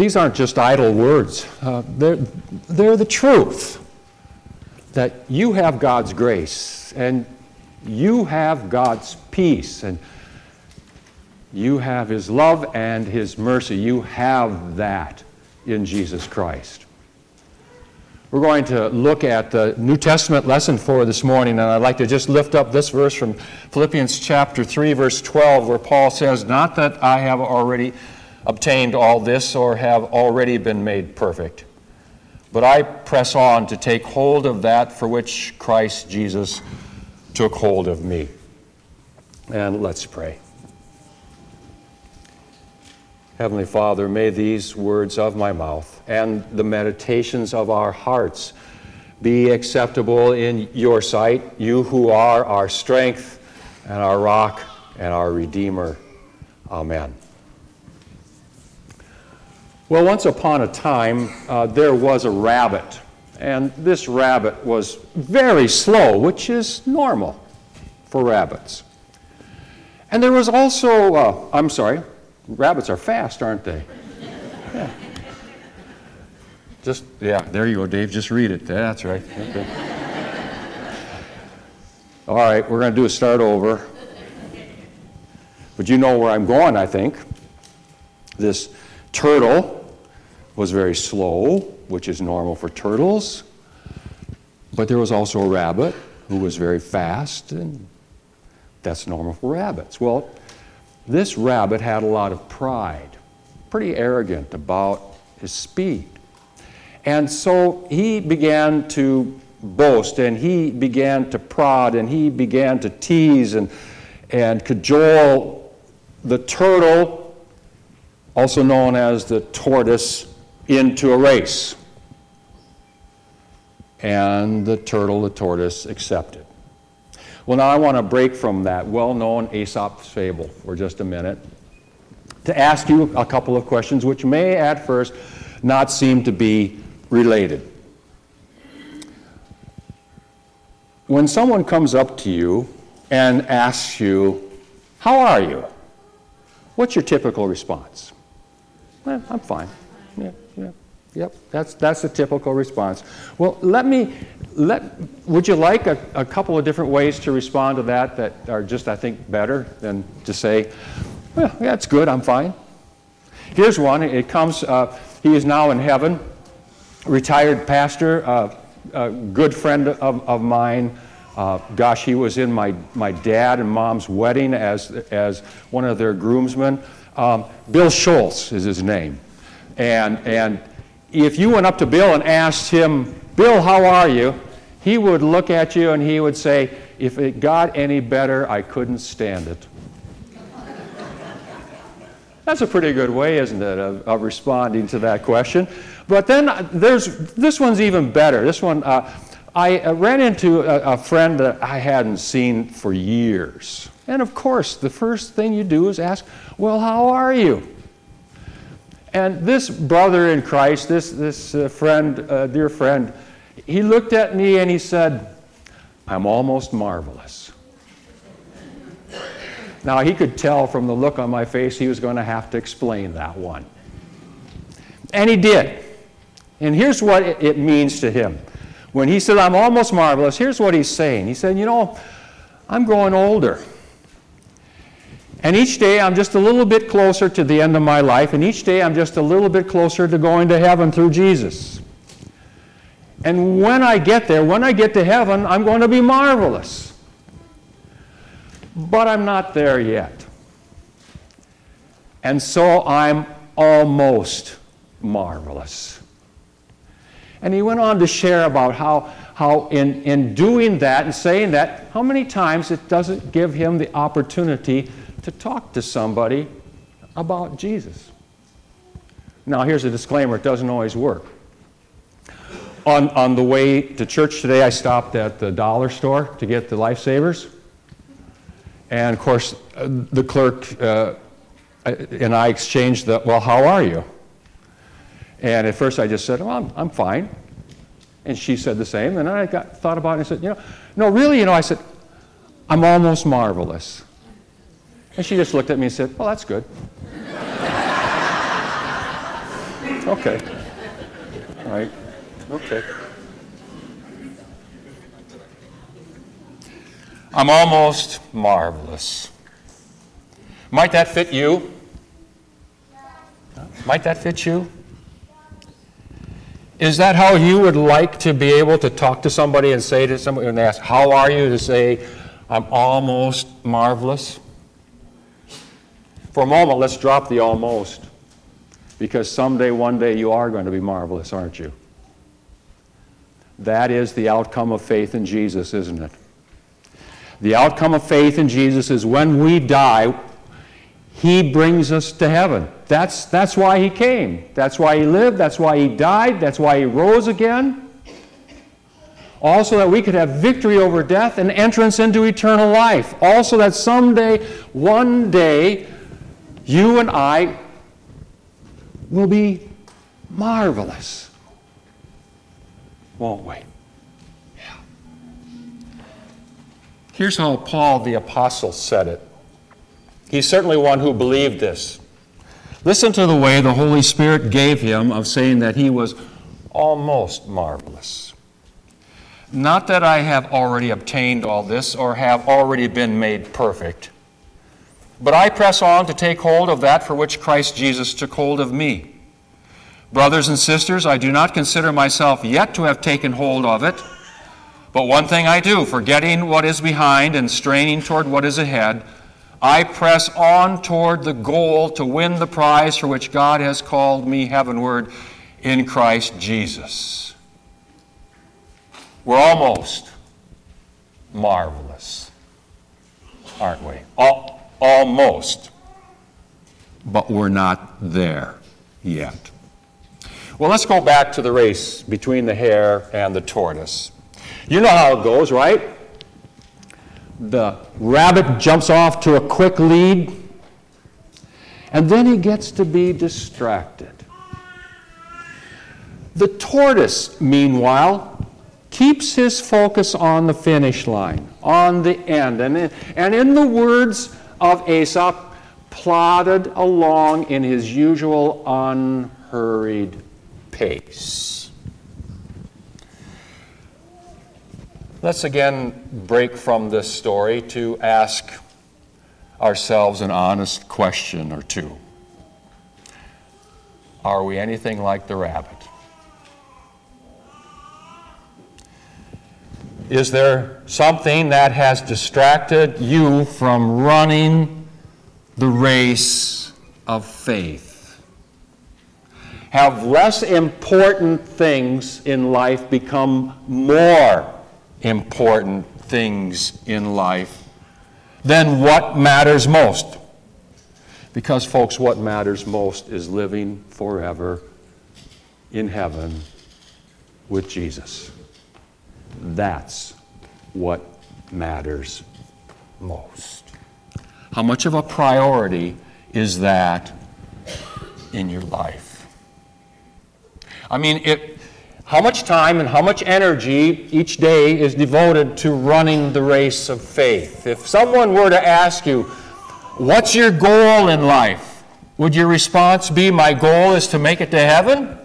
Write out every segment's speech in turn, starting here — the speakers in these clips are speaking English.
these aren't just idle words, uh, they're, they're the truth that you have God's grace and you have God's peace and you have His love and His mercy. You have that in Jesus Christ. We're going to look at the New Testament lesson for this morning, and I'd like to just lift up this verse from Philippians chapter 3, verse 12, where Paul says, Not that I have already obtained all this or have already been made perfect, but I press on to take hold of that for which Christ Jesus took hold of me. And let's pray. Heavenly Father, may these words of my mouth and the meditations of our hearts be acceptable in your sight, you who are our strength and our rock and our Redeemer. Amen. Well, once upon a time, uh, there was a rabbit, and this rabbit was very slow, which is normal for rabbits. And there was also, uh, I'm sorry, Rabbits are fast, aren't they? Yeah. Just, yeah, there you go, Dave. Just read it. That's right. Okay. All right, we're going to do a start over. But you know where I'm going, I think. This turtle was very slow, which is normal for turtles. But there was also a rabbit who was very fast, and that's normal for rabbits. Well, this rabbit had a lot of pride, pretty arrogant about his speed. And so he began to boast and he began to prod and he began to tease and, and cajole the turtle, also known as the tortoise, into a race. And the turtle, the tortoise, accepted. Well, now I want to break from that well known Aesop's fable for just a minute to ask you a couple of questions which may at first not seem to be related. When someone comes up to you and asks you, How are you? What's your typical response? I'm fine. Yep, that's, that's the typical response. Well, let me, let, would you like a, a couple of different ways to respond to that that are just, I think, better than to say, well, it's good, I'm fine. Here's one. It comes, uh, he is now in heaven, retired pastor, uh, a good friend of, of mine. Uh, gosh, he was in my, my dad and mom's wedding as, as one of their groomsmen. Um, Bill Schultz is his name. And, and if you went up to Bill and asked him, Bill, how are you? He would look at you and he would say, If it got any better, I couldn't stand it. That's a pretty good way, isn't it, of, of, responding to that question? But then uh, there's this one's even better. This one, uh, I uh, ran into a, a friend that I hadn't seen for years. And of course, the first thing you do is ask, Well, how are you? And this brother in Christ, this, this uh, friend, uh, dear friend, he looked at me and he said, I'm almost marvelous. Now, he could tell from the look on my face he was going to have to explain that one. And he did. And here's what it means to him. When he said, I'm almost marvelous, here's what he's saying. He said, You know, I'm growing older. And each day I'm just a little bit closer to the end of my life, and each day I'm just a little bit closer to going to heaven through Jesus. And when I get there, when I get to heaven, I'm going to be marvelous. But I'm not there yet. And so I'm almost marvelous. And he went on to share about how, how in, in doing that and saying that, how many times it doesn't give him the opportunity to talk to somebody about Jesus. Now, here's a disclaimer it doesn't always work. On, on the way to church today, I stopped at the dollar store to get the lifesavers. And of course, the clerk uh, and I exchanged the, well, how are you? And at first I just said, well, I'm, I'm fine. And she said the same. And I got, thought about it and said, you know, no, really, you know, I said, I'm almost marvelous. And she just looked at me and said, Well, that's good. Okay. All right. Okay. I'm almost marvelous. Might that fit you? Might that fit you? Is that how you would like to be able to talk to somebody and say to somebody and ask, How are you? to say, I'm almost marvelous? For a moment, let's drop the almost. Because someday, one day, you are going to be marvelous, aren't you? That is the outcome of faith in Jesus, isn't it? The outcome of faith in Jesus is when we die, He brings us to heaven. That's, that's why He came. That's why He lived. That's why He died. That's why He rose again. Also, that we could have victory over death and entrance into eternal life. Also, that someday, one day, you and I will be marvelous. Won't we? Yeah. Here's how Paul the Apostle said it. He's certainly one who believed this. Listen to the way the Holy Spirit gave him of saying that he was almost marvelous. Not that I have already obtained all this or have already been made perfect, but I press on to take hold of that for which Christ Jesus took hold of me. Brothers and sisters, I do not consider myself yet to have taken hold of it, but one thing I do, forgetting what is behind and straining toward what is ahead, I press on toward the goal to win the prize for which God has called me heavenward in Christ Jesus. We're almost marvelous, aren't we? Almost. But we're not there yet. Well, let's go back to the race between the hare and the tortoise. You know how it goes, right? The rabbit jumps off to a quick lead, and then he gets to be distracted. The tortoise, meanwhile, keeps his focus on the finish line, on the end. And in, and in the words of Aesop, plodded along in his usual unhurried pace. Let's again break from this story to ask ourselves an honest question or two. Are we anything like the rabbit? Is there something that has distracted you from running the race of faith? Have less important things in life become more important things in life than what matters most? Because, folks, what matters most is living forever in heaven with Jesus. That's what matters most. How much of a priority is that in your life? I mean, it, how much time and how much energy each day is devoted to running the race of faith? If someone were to ask you, What's your goal in life? Would your response be, My goal is to make it to heaven?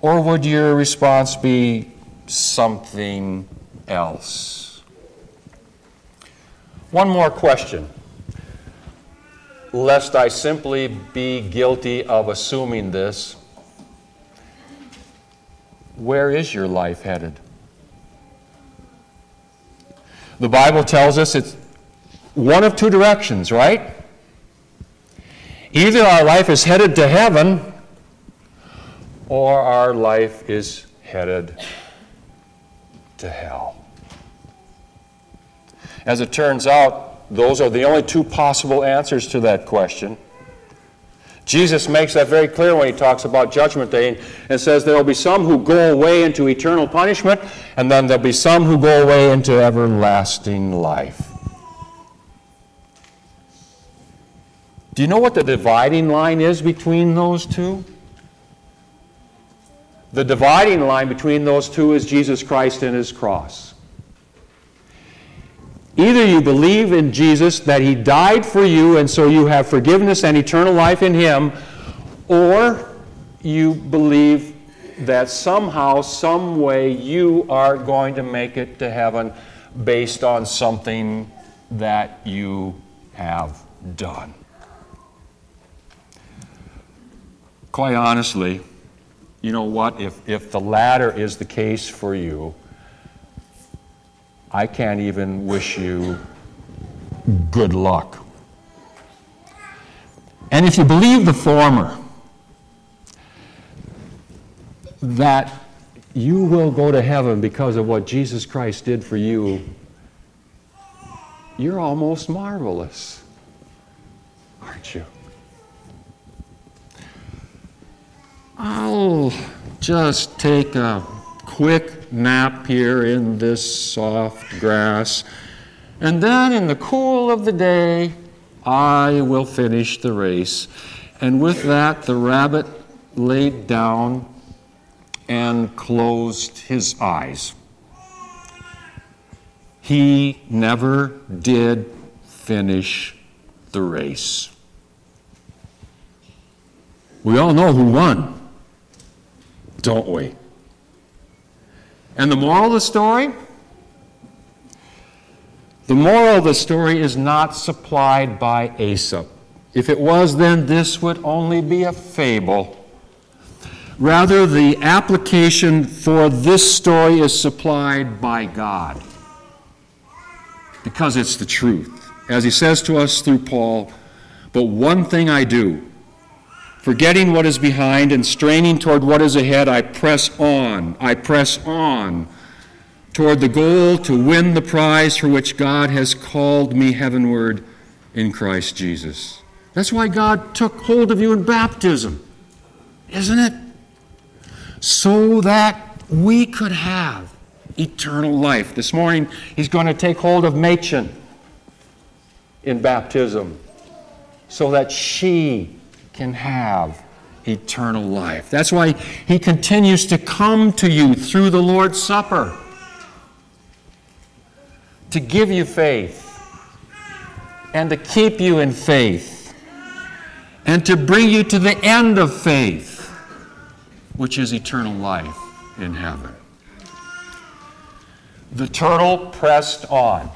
Or would your response be, something else. One more question, lest I simply be guilty of assuming this. Where is your life headed? The Bible tells us it's one of two directions, right? Either our life is headed to heaven or our life is headed to hell. As it turns out, those are the only two possible answers to that question. Jesus makes that very clear when he talks about Judgment Day and says there will be some who go away into eternal punishment, and then there'll be some who go away into everlasting life. Do you know what the dividing line is between those two? The dividing line between those two is Jesus Christ and his cross. Either you believe in Jesus that he died for you and so you have forgiveness and eternal life in him, or you believe that somehow, some way, you are going to make it to heaven based on something that you have done. Quite honestly, you know what? If, if the latter is the case for you, I can't even wish you good luck. And if you believe the former, that you will go to heaven because of what Jesus Christ did for you, you're almost marvelous, aren't you? I'll just take a quick nap here in this soft grass, and then in the cool of the day, I will finish the race. And with that, the rabbit laid down and closed his eyes. He never did finish the race. We all know who won, don't we? And the moral of the story? The moral of the story is not supplied by Aesop. If it was, then this would only be a fable. Rather, the application for this story is supplied by God because it's the truth. As he says to us through Paul, but one thing I do, forgetting what is behind and straining toward what is ahead, I press on, I press on toward the goal to win the prize for which God has called me heavenward in Christ Jesus. That's why God took hold of you in baptism, isn't it? So that we could have eternal life. This morning, He's going to take hold of Machen in baptism so that she can have eternal life. That's why He continues to come to you through the Lord's Supper to give you faith and to keep you in faith and to bring you to the end of faith, which is eternal life in heaven. The turtle pressed on,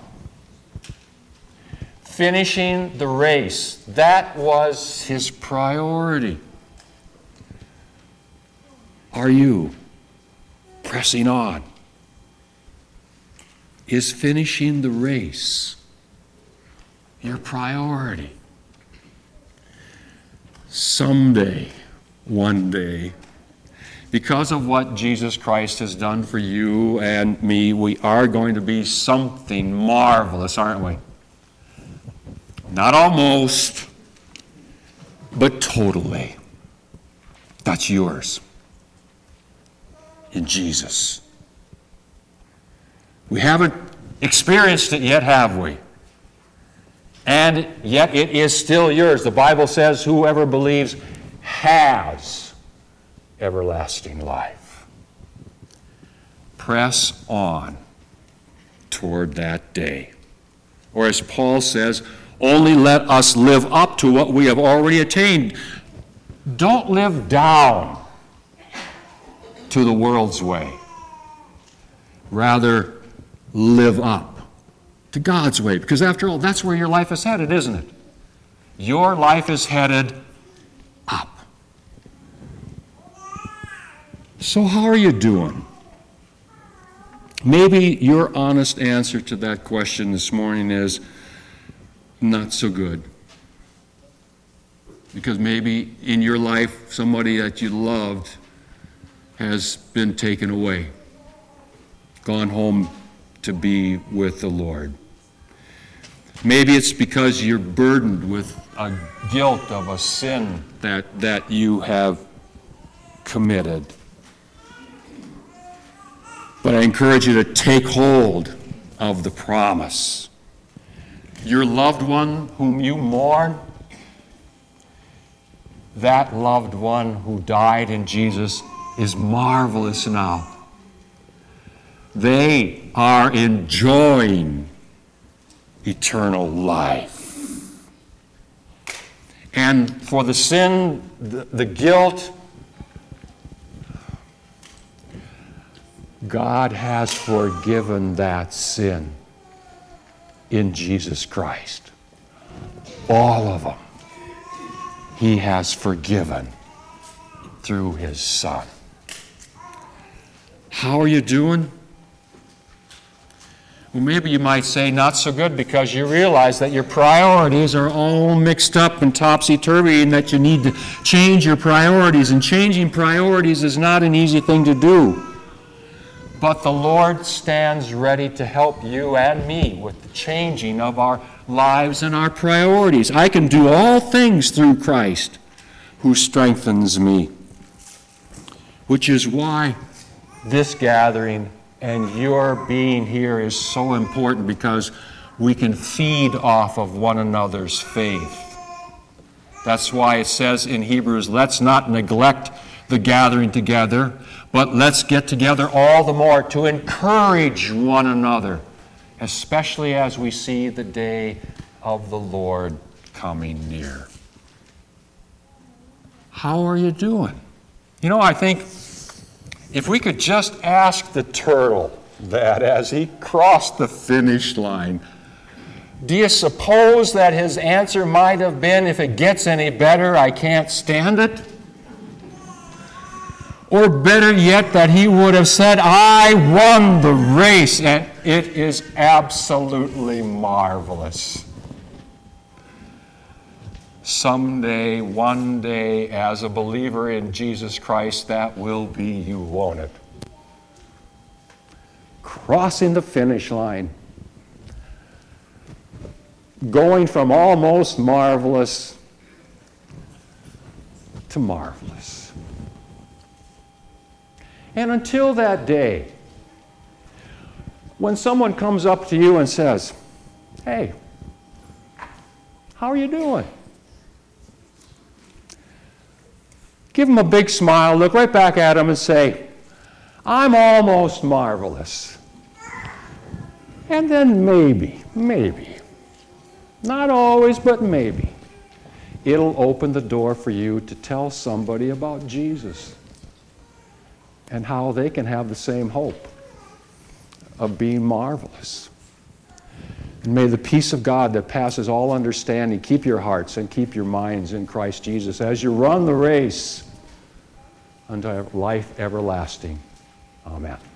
finishing the race. That was his priority. Are you pressing on? Is finishing the race your priority? Someday, one day, because of what Jesus Christ has done for you and me, we are going to be something marvelous, aren't we? Not almost, but totally. That's yours in Jesus. We haven't experienced it yet, have we? And yet it is still yours. The Bible says, whoever believes has everlasting life. Press on toward that day. Or as Paul says, only let us live up to what we have already attained. Don't live down to the world's way. Rather, live up to God's way. Because after all, that's where your life is headed, isn't it? Your life is headed up. So, how are you doing? Maybe your honest answer to that question this morning is not so good. Because maybe in your life, somebody that you loved has been taken away, gone home to be with the Lord. Maybe it's because you're burdened with a guilt of a sin that, that you have committed. But I encourage you to take hold of the promise. Your loved one whom you mourn, that loved one who died in Jesus is marvelous now. They are enjoying eternal life. And for the sin, the, the guilt, God has forgiven that sin in Jesus Christ. All of them. He has forgiven through His Son. How are you doing? Well, maybe you might say not so good because you realize that your priorities are all mixed up and topsy turvy and that you need to change your priorities. And changing priorities is not an easy thing to do. But the Lord stands ready to help you and me with the changing of our lives and our priorities. I can do all things through Christ who strengthens me. Which is why this gathering and your being here is so important because we can feed off of one another's faith. That's why it says in Hebrews, let's not neglect the gathering together, but let's get together all the more to encourage one another, especially as we see the day of the Lord coming near. How are you doing? You know, I think if we could just ask the turtle that as he crossed the finish line, do you suppose that his answer might have been, if it gets any better, I can't stand it? Or better yet, that he would have said, I won the race, and it is absolutely marvelous. Someday, one day, as a believer in Jesus Christ, that will be you, won't it? Crossing the finish line. Going from almost marvelous to marvelous. And until that day, when someone comes up to you and says, Hey, how are you doing? Give them a big smile, look right back at them, and say, I'm almost marvelous. And then maybe, maybe, not always, but maybe, it'll open the door for you to tell somebody about Jesus and how they can have the same hope of being marvelous. And may the peace of God that passes all understanding keep your hearts and keep your minds in Christ Jesus as you run the race unto life everlasting. Amen.